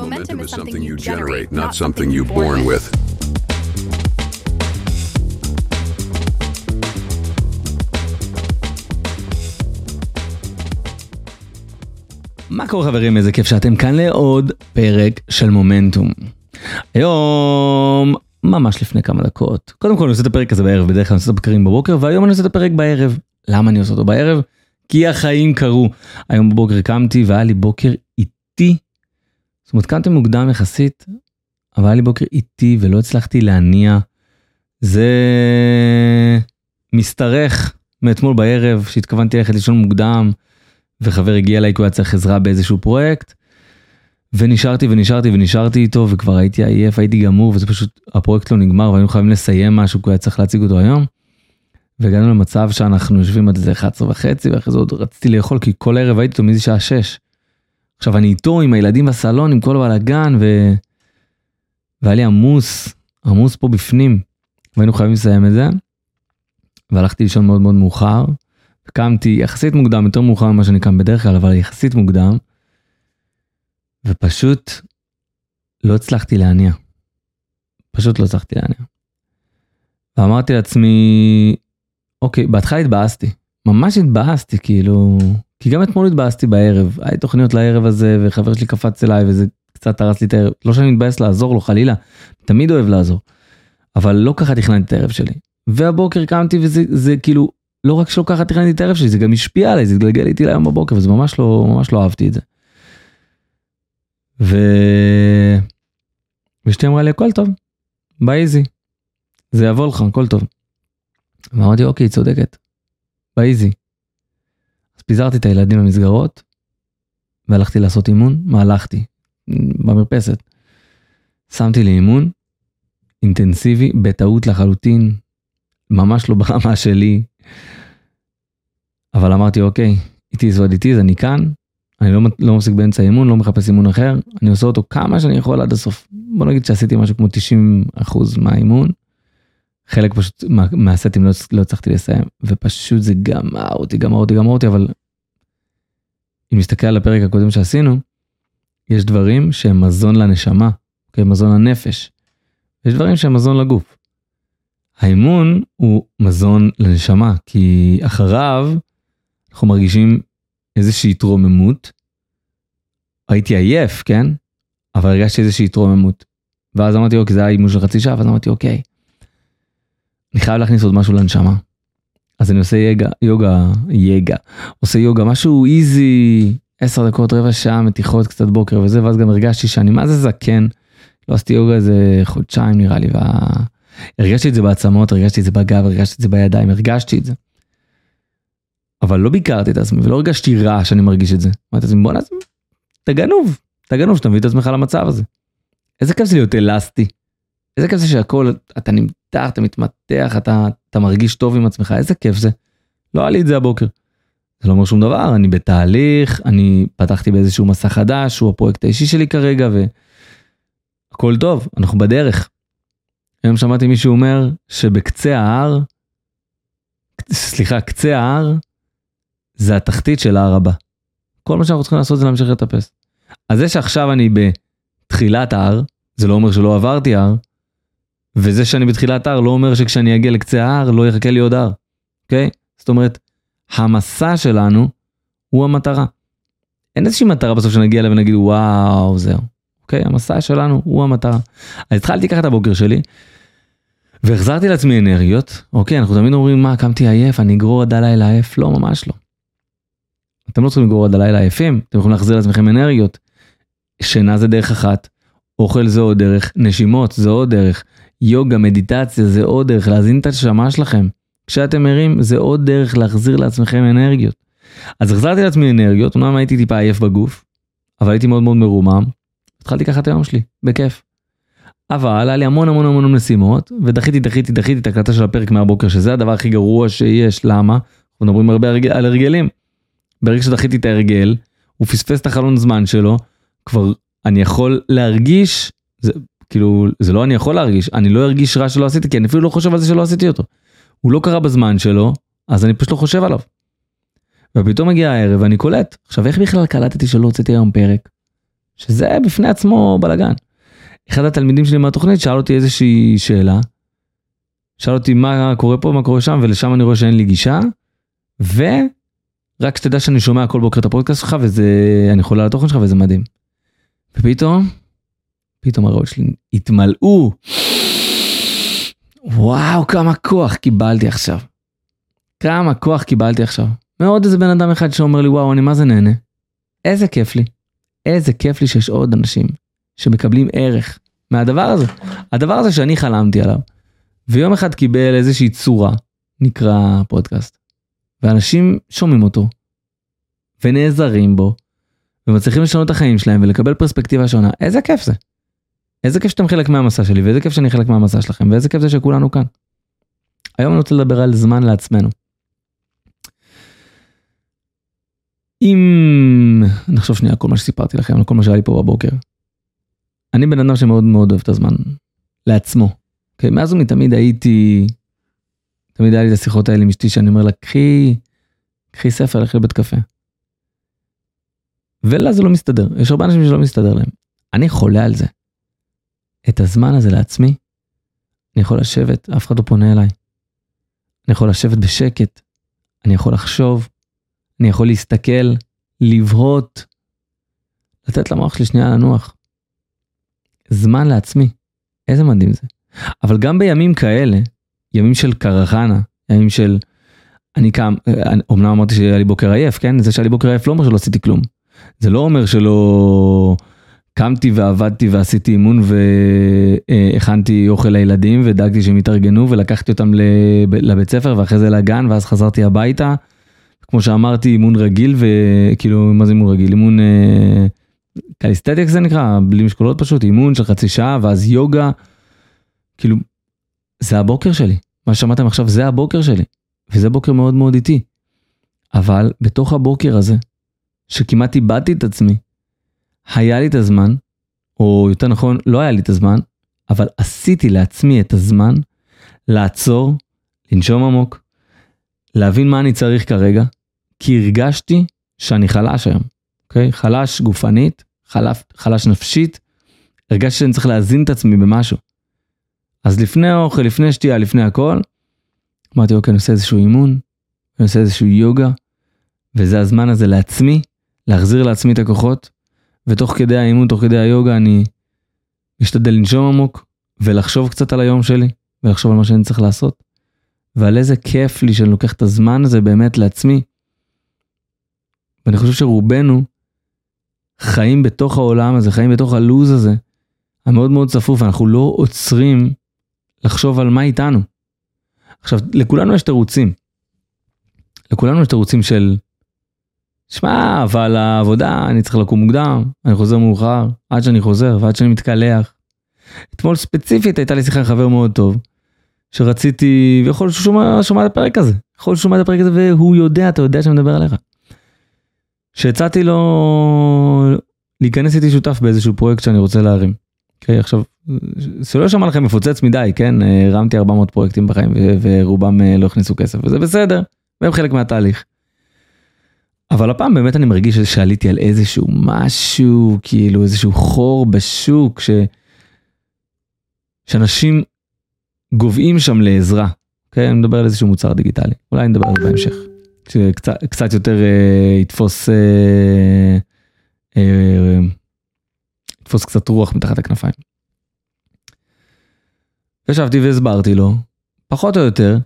Momentum is something you generate, not something you're born with. מה קורה חברים? איזה כיף שאתם כאן לעוד פרק של מומנטום. היום, ממש לפני כמה דקות, קודם כל אני עושה את הפרק הזה בערב, בדרך כלל אני עושה את הפרקים בבוקר, והיום אני עושה את הפרק בערב. למה אני עושה אותו בערב? כי החיים קרו. היום בבוקר קמתי והיה לי בוקר איטי. זאת אומרת, קמתי מוקדם יחסית, אבל היה לי בוקר איטי ולא הצלחתי להניע. זה משתרך מאתמול בערב שהתכוונתי ללכת לישון מוקדם. וחבר הגיע אליי כי הוא היה צריך עזרה באיזשהו פרויקט. ונשארתי ונשארתי ונשארתי איתו וכבר הייתי עייף הייתי גמור וזה פשוט הפרויקט לא נגמר והיינו חייבים לסיים משהו כי היה צריך להציג אותו היום. והגענו למצב שאנחנו יושבים עד איזה 11 וחצי ואחרי זה עוד רציתי לאכול כי כל הערב הייתי איתו מאיזה שעה 6. עכשיו אני איתו עם הילדים בסלון עם כל הבלאגן ו... והיה לי עמוס עמוס פה בפנים והיינו חייבים לסיים את זה. והלכתי לישון מאוד מאוד מאוחר. קמתי יחסית מוקדם, יותר מאוחר ממה שאני קם בדרך כלל, אבל יחסית מוקדם. ופשוט לא הצלחתי להניע. פשוט לא הצלחתי להניע. ואמרתי לעצמי, אוקיי, בהתחלה התבאסתי. ממש התבאסתי, כאילו... כי גם אתמול התבאסתי בערב. היה תוכניות לערב הזה, וחבר שלי קפץ אליי, וזה קצת הרס לי את הערב. לא שאני מתבאס לעזור לו, חלילה. תמיד אוהב לעזור. אבל לא ככה תכננתי את הערב שלי. והבוקר קמתי וזה זה כאילו לא רק שלא ככה תכננתי את הערב שלי, זה גם השפיע עליי, זה התגלגל איתי להיום בבוקר, וזה ממש לא, ממש לא אהבתי את זה. ו... ואשתי אמרה לי, הכל טוב, באיזי, זה יבוא לך, הכל טוב. ואמרתי, אוקיי, צודקת, באיזי. אז פיזרתי את הילדים במסגרות, והלכתי לעשות אימון, מה הלכתי? במרפסת. שמתי לי אימון, אינטנסיבי, בטעות לחלוטין, ממש לא ברמה שלי, אבל אמרתי אוקיי, איתי זו איתי, אני כאן, אני לא, לא מפסיק באמצע אימון, לא מחפש אימון אחר, אני עושה אותו כמה שאני יכול עד הסוף. בוא נגיד שעשיתי משהו כמו 90 אחוז מהאימון, חלק פשוט מה, מהסטים לא, לא הצלחתי לסיים, ופשוט זה גמר אותי, גמר אותי, גמר אותי, אבל אם נסתכל על הפרק הקודם שעשינו, יש דברים שהם מזון לנשמה, אוקיי, מזון לנפש. יש דברים שהם מזון לגוף. האימון הוא מזון לנשמה, כי אחריו אנחנו מרגישים איזושהי התרוממות. הייתי עייף, כן? אבל הרגשתי איזושהי התרוממות. ואז אמרתי, אוקיי, זה היה אימון של חצי שעה, ואז אמרתי, אוקיי, אני חייב להכניס עוד משהו לנשמה. אז אני עושה יגה, יוגה, יגה, עושה יוגה, משהו איזי, עשר דקות, רבע שעה, מתיחות, קצת בוקר וזה, ואז גם הרגשתי שאני מה זה זקן. לא עשיתי יוגה איזה חודשיים נראה לי, וה... הרגשתי את זה בעצמות, הרגשתי את זה בגב, הרגשתי את זה בידיים, הרגשתי את זה. אבל לא ביקרתי את עצמי ולא הרגשתי רע שאני מרגיש את זה. אמרתי לעצמי בוא נעשה, אתה גנוב, אתה גנוב שאתה מביא את עצמך למצב הזה. איזה כיף זה להיות אלסטי. איזה כיף זה שהכל, אתה נמתח, אתה מתמתח, אתה, אתה מרגיש טוב עם עצמך, איזה כיף זה. לא היה לי את זה הבוקר. זה לא אומר שום דבר, אני בתהליך, אני פתחתי באיזשהו מסע חדש, הוא הפרויקט האישי שלי כרגע, והכל טוב, אנחנו בדרך. היום שמעתי מישהו אומר שבקצה ההר, סליחה, קצה ההר זה התחתית של ההר הבא. כל מה שאנחנו צריכים לעשות זה להמשיך לטפס. אז זה שעכשיו אני בתחילת ההר, זה לא אומר שלא עברתי הר, וזה שאני בתחילת ההר לא אומר שכשאני אגיע לקצה ההר לא יחכה לי עוד הר, אוקיי? זאת אומרת, המסע שלנו הוא המטרה. אין איזושהי מטרה בסוף שנגיע אליה ונגיד וואו זהו. אוקיי? המסע שלנו הוא המטרה. אז התחלתי ככה את הבוקר שלי, והחזרתי לעצמי אנרגיות, אוקיי? אנחנו תמיד אומרים מה, קמתי עייף, אני אגרור עד הלילה עייף? לא, ממש לא. אתם לא צריכים לגרור עד הלילה עייפים, אתם יכולים להחזיר לעצמכם אנרגיות. שינה זה דרך אחת, אוכל זה עוד דרך, נשימות זה עוד דרך, יוגה, מדיטציה זה עוד דרך, להזין את השמה שלכם. כשאתם ערים זה עוד דרך להחזיר לעצמכם אנרגיות. אז החזרתי לעצמי אנרגיות, אמנם הייתי טיפה עייף בגוף, אבל הייתי מאוד מאוד מרומם, התחלתי ככה את היום שלי, בכיף. אבל היה לי המון המון המון משימות, ודחיתי, דחיתי, דחיתי את הקלטה של הפרק מהבוקר, שזה הדבר הכי גרוע שיש, למה? אנחנו מדברים הרבה על הרגלים. ברגע שדחיתי את ההרגל, הוא פספס את החלון זמן שלו, כבר אני יכול להרגיש, זה כאילו, זה לא אני יכול להרגיש, אני לא ארגיש רע שלא עשיתי, כי אני אפילו לא חושב על זה שלא עשיתי אותו. הוא לא קרה בזמן שלו, אז אני פשוט לא חושב עליו. ופתאום מגיע הערב ואני קולט, עכשיו איך בכלל קלטתי שלא הוצאתי היום פרק? שזה בפני עצמו בלאגן. אחד התלמידים שלי מהתוכנית שאל אותי איזושהי שאלה, שאל אותי מה קורה פה, מה קורה שם, ולשם אני רואה שאין לי גישה, ורק שתדע שאני שומע כל בוקר את הפודקאסט שלך, וזה, אני חולה על התוכן שלך וזה מדהים. ופתאום, פתאום הריאות שלי התמלאו. וואו, כמה כוח קיבלתי עכשיו. כמה כוח קיבלתי עכשיו. מעוד איזה בן אדם אחד שאומר לי, וואו, אני מה זה נהנה. איזה כיף לי. איזה כיף לי שיש עוד אנשים שמקבלים ערך מהדבר הזה. הדבר הזה שאני חלמתי עליו. ויום אחד קיבל איזושהי צורה, נקרא פודקאסט. ואנשים שומעים אותו, ונעזרים בו, ומצליחים לשנות את החיים שלהם ולקבל פרספקטיבה שונה. איזה כיף זה. איזה כיף שאתם חלק מהמסע שלי, ואיזה כיף שאני חלק מהמסע שלכם, ואיזה כיף זה שכולנו כאן. היום אני רוצה לדבר על זמן לעצמנו. אם נחשוב שנייה כל מה שסיפרתי לכם, על כל מה שהיה לי פה בבוקר. אני בן אדם שמאוד מאוד אוהב את הזמן לעצמו. Okay? מאז ומתמיד הייתי, תמיד היה לי את השיחות האלה עם אשתי שאני אומר לה, קחי, קחי ספר, לכי לבית קפה. ולה זה לא מסתדר, יש הרבה אנשים שלא מסתדר להם. אני חולה על זה. את הזמן הזה לעצמי, אני יכול לשבת, אף אחד לא פונה אליי. אני יכול לשבת בשקט, אני יכול לחשוב, אני יכול להסתכל, לבהות, לתת למוח שלי שנייה לנוח. זמן לעצמי, איזה מדהים זה. אבל גם בימים כאלה, ימים של קרחנה, ימים של... אני קם, אמנם אמרתי שהיה לי בוקר עייף, כן? זה שהיה לי בוקר עייף לא אומר שלא עשיתי כלום. זה לא אומר שלא קמתי ועבדתי ועשיתי אימון והכנתי אוכל לילדים ודאגתי שהם יתארגנו ולקחתי אותם לבית ספר ואחרי זה לגן ואז חזרתי הביתה. כמו שאמרתי אימון רגיל וכאילו מה זה אימון רגיל אימון אה, קליסטטיק זה נקרא בלי משקולות פשוט אימון של חצי שעה ואז יוגה. כאילו זה הבוקר שלי מה ששמעתם עכשיו זה הבוקר שלי וזה בוקר מאוד מאוד איטי. אבל בתוך הבוקר הזה שכמעט איבדתי את עצמי היה לי את הזמן, או יותר נכון, לא היה לי את הזמן, אבל עשיתי לעצמי את הזמן לעצור, לנשום עמוק, להבין מה אני צריך כרגע, כי הרגשתי שאני חלש היום, אוקיי? חלש גופנית, חלש, חלש נפשית, הרגשתי שאני צריך להזין את עצמי במשהו. אז לפני האוכל, לפני שתייה, לפני הכל, אמרתי, אוקיי, אני עושה איזשהו אימון, אני עושה איזשהו יוגה, וזה הזמן הזה לעצמי, להחזיר לעצמי את הכוחות, ותוך כדי האימון, תוך כדי היוגה, אני משתדל לנשום עמוק ולחשוב קצת על היום שלי, ולחשוב על מה שאני צריך לעשות. ועל איזה כיף לי שאני לוקח את הזמן הזה באמת לעצמי. ואני חושב שרובנו חיים בתוך העולם הזה, חיים בתוך הלוז הזה, המאוד מאוד צפוף, אנחנו לא עוצרים לחשוב על מה איתנו. עכשיו, לכולנו יש תירוצים. לכולנו יש תירוצים של שמע, אבל העבודה, אני צריך לקום מוקדם, אני חוזר מאוחר, עד שאני חוזר ועד שאני מתקלח. אתמול ספציפית הייתה לי שיחה עם חבר מאוד טוב, שרציתי, ויכול להיות שהוא שומע, את הפרק הזה, יכול להיות שהוא שומע את הפרק הזה והוא יודע, אתה יודע שאני מדבר עליך. שהצעתי לו להיכנס איתי שותף באיזשהו פרויקט שאני רוצה להרים. אוקיי, okay, עכשיו, שלא ישמע לכם מפוצץ מדי, כן, הרמתי 400 פרויקטים בחיים ורובם אה, לא הכניסו כסף, וזה בסדר, והם חלק מהתהליך. אבל הפעם באמת אני מרגיש שעליתי על איזשהו משהו, כאילו איזשהו חור בשוק, ש... שאנשים גוועים שם לעזרה. אוקיי? אני מדבר על איזשהו מוצר דיגיטלי, אולי נדבר על זה בהמשך. שקצת יותר אה, יתפוס, אה, אה, יתפוס קצת רוח מתחת הכנפיים. ישבתי והסברתי לו, פחות או יותר,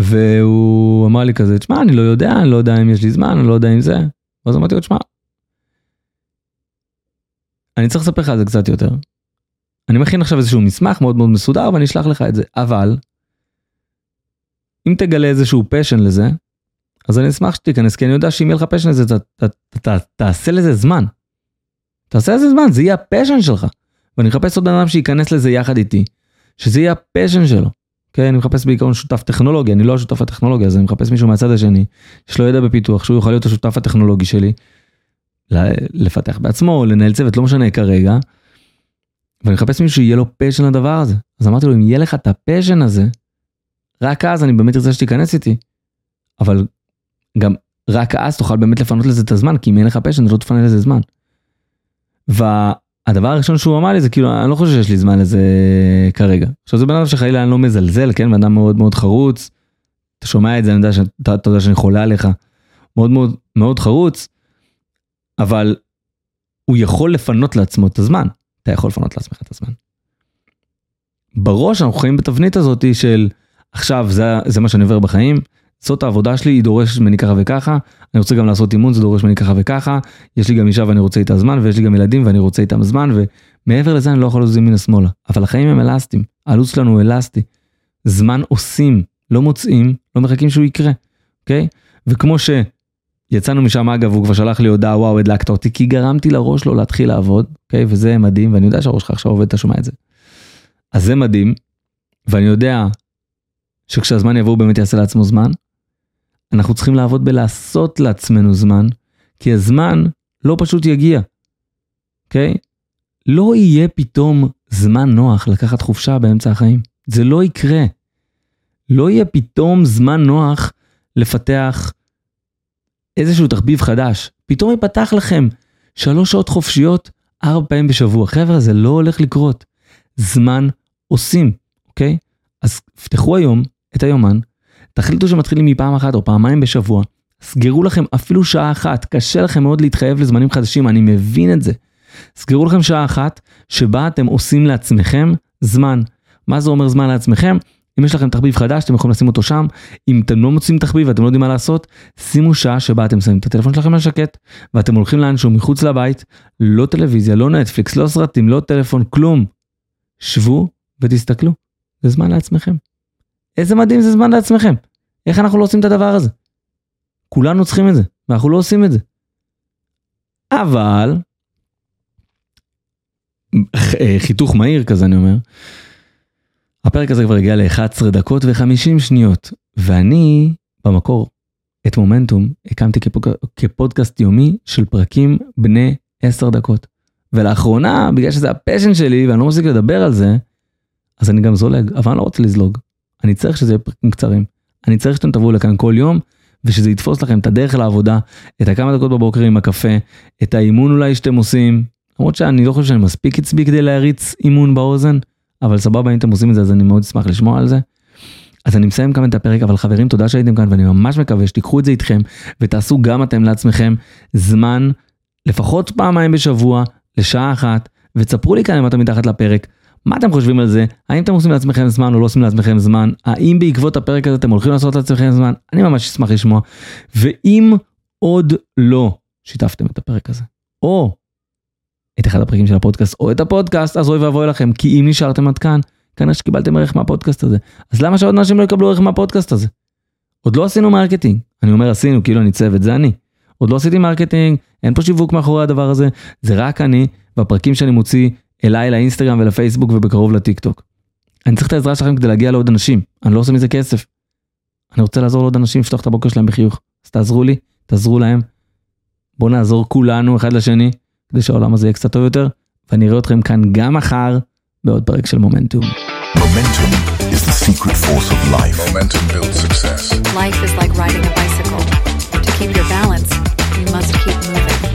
והוא אמר לי כזה, תשמע, אני לא יודע, אני לא יודע אם יש לי זמן, אני לא יודע אם זה. ואז אמרתי לו, תשמע, אני צריך לספר לך על זה קצת יותר. אני מכין עכשיו איזשהו מסמך מאוד מאוד מסודר ואני אשלח לך את זה, אבל אם תגלה איזשהו פשן לזה, אז אני אשמח שתיכנס, כי אני יודע שאם יהיה לך passion לזה, תעשה לזה זמן. תעשה לזה זמן, זה יהיה ה passion שלך. ואני מחפש עוד אדם שייכנס לזה יחד איתי, שזה יהיה ה passion שלו. כן, אני מחפש בעיקרון שותף טכנולוגי, אני לא השותף הטכנולוגי, אז אני מחפש מישהו מהצד השני, יש לו ידע בפיתוח, שהוא יוכל להיות השותף הטכנולוגי שלי, לפתח בעצמו, לנהל צוות, לא משנה כרגע, ואני מחפש מישהו שיהיה לו passion לדבר הזה. אז אמרתי לו, אם יהיה לך את ה passion הזה, רק אז אני באמת ארצה שתיכנס איתי. אבל גם רק אז תוכל באמת לפנות לזה את הזמן, כי אם אין לך פשן, לא תפנה לזה זמן. והדבר הראשון שהוא אמר לי זה כאילו אני לא חושב שיש לי זמן לזה כרגע. עכשיו זה בן אדם שחלילה אני לא מזלזל כן בן אדם מאוד מאוד חרוץ. אתה שומע את זה אני יודע שאתה אתה יודע שאני חולה עליך. מאוד מאוד מאוד חרוץ. אבל הוא יכול לפנות לעצמו את הזמן. אתה יכול לפנות לעצמך את הזמן. בראש אנחנו חיים בתבנית הזאת של עכשיו זה, זה מה שאני עובר בחיים, זאת העבודה שלי, היא דורשת ממני ככה וככה, אני רוצה גם לעשות אימון, זה דורש ממני ככה וככה, יש לי גם אישה ואני רוצה איתה זמן, ויש לי גם ילדים ואני רוצה איתם זמן, ומעבר לזה אני לא יכול לזוז ימינה שמאלה. אבל החיים הם אלסטיים, הלו"ז שלנו הוא אלסטי. זמן עושים, לא מוצאים, לא מחכים שהוא יקרה, אוקיי? וכמו שיצאנו משם, אגב, הוא כבר שלח לי הודעה, וואו, הדלקת אותי, כי גרמתי לראש לו להתחיל לעבוד, אוקיי? וזה מדהים, ואני יודע שהראש שלך עכשיו עובד, אתה שומע את זה. אז זה מדהים, ואני יודע שכשהזמן יבוא הוא באמת יעשה לעצמו זמן. אנחנו צריכים לעבוד בלעשות לעצמנו זמן, כי הזמן לא פשוט יגיע, אוקיי? Okay? לא יהיה פתאום זמן נוח לקחת חופשה באמצע החיים. זה לא יקרה. לא יהיה פתאום זמן נוח לפתח איזשהו תחביב חדש. פתאום ייפתח לכם שלוש שעות חופשיות ארבע פעמים בשבוע. חבר'ה, זה לא הולך לקרות. זמן עושים, אוקיי? אז פתחו היום את היומן, תחליטו שמתחילים מפעם אחת או פעמיים בשבוע, סגרו לכם אפילו שעה אחת, קשה לכם מאוד להתחייב לזמנים חדשים, אני מבין את זה. סגרו לכם שעה אחת שבה אתם עושים לעצמכם זמן. מה זה אומר זמן לעצמכם? אם יש לכם תחביב חדש, אתם יכולים לשים אותו שם. אם אתם לא מוצאים תחביב ואתם לא יודעים מה לעשות, שימו שעה שבה אתם שמים את הטלפון שלכם על שקט, ואתם הולכים לאנשהו מחוץ לבית, לא טלוויזיה, לא נטפליקס, לא סרטים, לא טלפון, כלום. שבו ותסתכלו, זה זמן לעצמכם. איזה מדהים זה זמן לעצמכם. איך אנחנו לא עושים את הדבר הזה? כולנו צריכים את זה, ואנחנו לא עושים את זה. אבל, חיתוך מהיר כזה אני אומר, הפרק הזה כבר הגיע ל-11 דקות ו-50 שניות, ואני במקור את מומנטום הקמתי כפוד... כפודקאסט יומי של פרקים בני 10 דקות. ולאחרונה, בגלל שזה הפשן שלי ואני לא מפסיק לדבר על זה, אז אני גם זולג, אבל אני לא רוצה לזלוג. אני צריך שזה יהיה פרקים קצרים. אני צריך שאתם תבואו לכאן כל יום, ושזה יתפוס לכם את הדרך לעבודה, את הכמה דקות בבוקר עם הקפה, את האימון אולי שאתם עושים. למרות שאני לא חושב שאני מספיק עצבי כדי להריץ אימון באוזן, אבל סבבה אם אתם עושים את זה אז אני מאוד אשמח לשמוע על זה. אז אני מסיים כאן את הפרק, אבל חברים תודה שהייתם כאן ואני ממש מקווה שתיקחו את זה איתכם ותעשו גם אתם לעצמכם זמן לפחות פעמיים בשבוע לשעה אחת ותספרו לי כאן אם אתם מתחת לפרק מה אתם חושבים על זה? האם אתם עושים לעצמכם זמן או לא עושים לעצמכם זמן? האם בעקבות הפרק הזה אתם הולכים לעשות לעצמכם זמן? אני ממש אשמח לשמוע. ואם עוד לא שיתפתם את הפרק הזה, או את אחד הפרקים של הפודקאסט, או את הפודקאסט, אז אוי ואבוי לכם, כי אם נשארתם עד כאן, כנראה שקיבלתם ערך מהפודקאסט הזה. אז למה שעוד אנשים לא יקבלו ערך מהפודקאסט הזה? עוד לא עשינו marketing. אני אומר עשינו, כאילו אני צוות, זה אני. עוד לא עשיתי marketing, אין פה שיווק מאחורי הדבר הזה, זה רק אני, והפרקים שאני מוציא אליי לאינסטגרם ולפייסבוק ובקרוב לטיק טוק. אני צריך את העזרה שלכם כדי להגיע לעוד אנשים, אני לא עושה מזה כסף. אני רוצה לעזור לעוד אנשים לפתוח את הבוקר שלהם בחיוך. אז תעזרו לי, תעזרו להם. בואו נעזור כולנו אחד לשני, כדי שהעולם הזה יהיה קצת טוב יותר, ואני אראה אתכם כאן גם מחר בעוד פרק של מומנטום. Momentum is the secret force of life. Momentum builds success. Life is like riding a bicycle. To keep your balance, you must keep moving.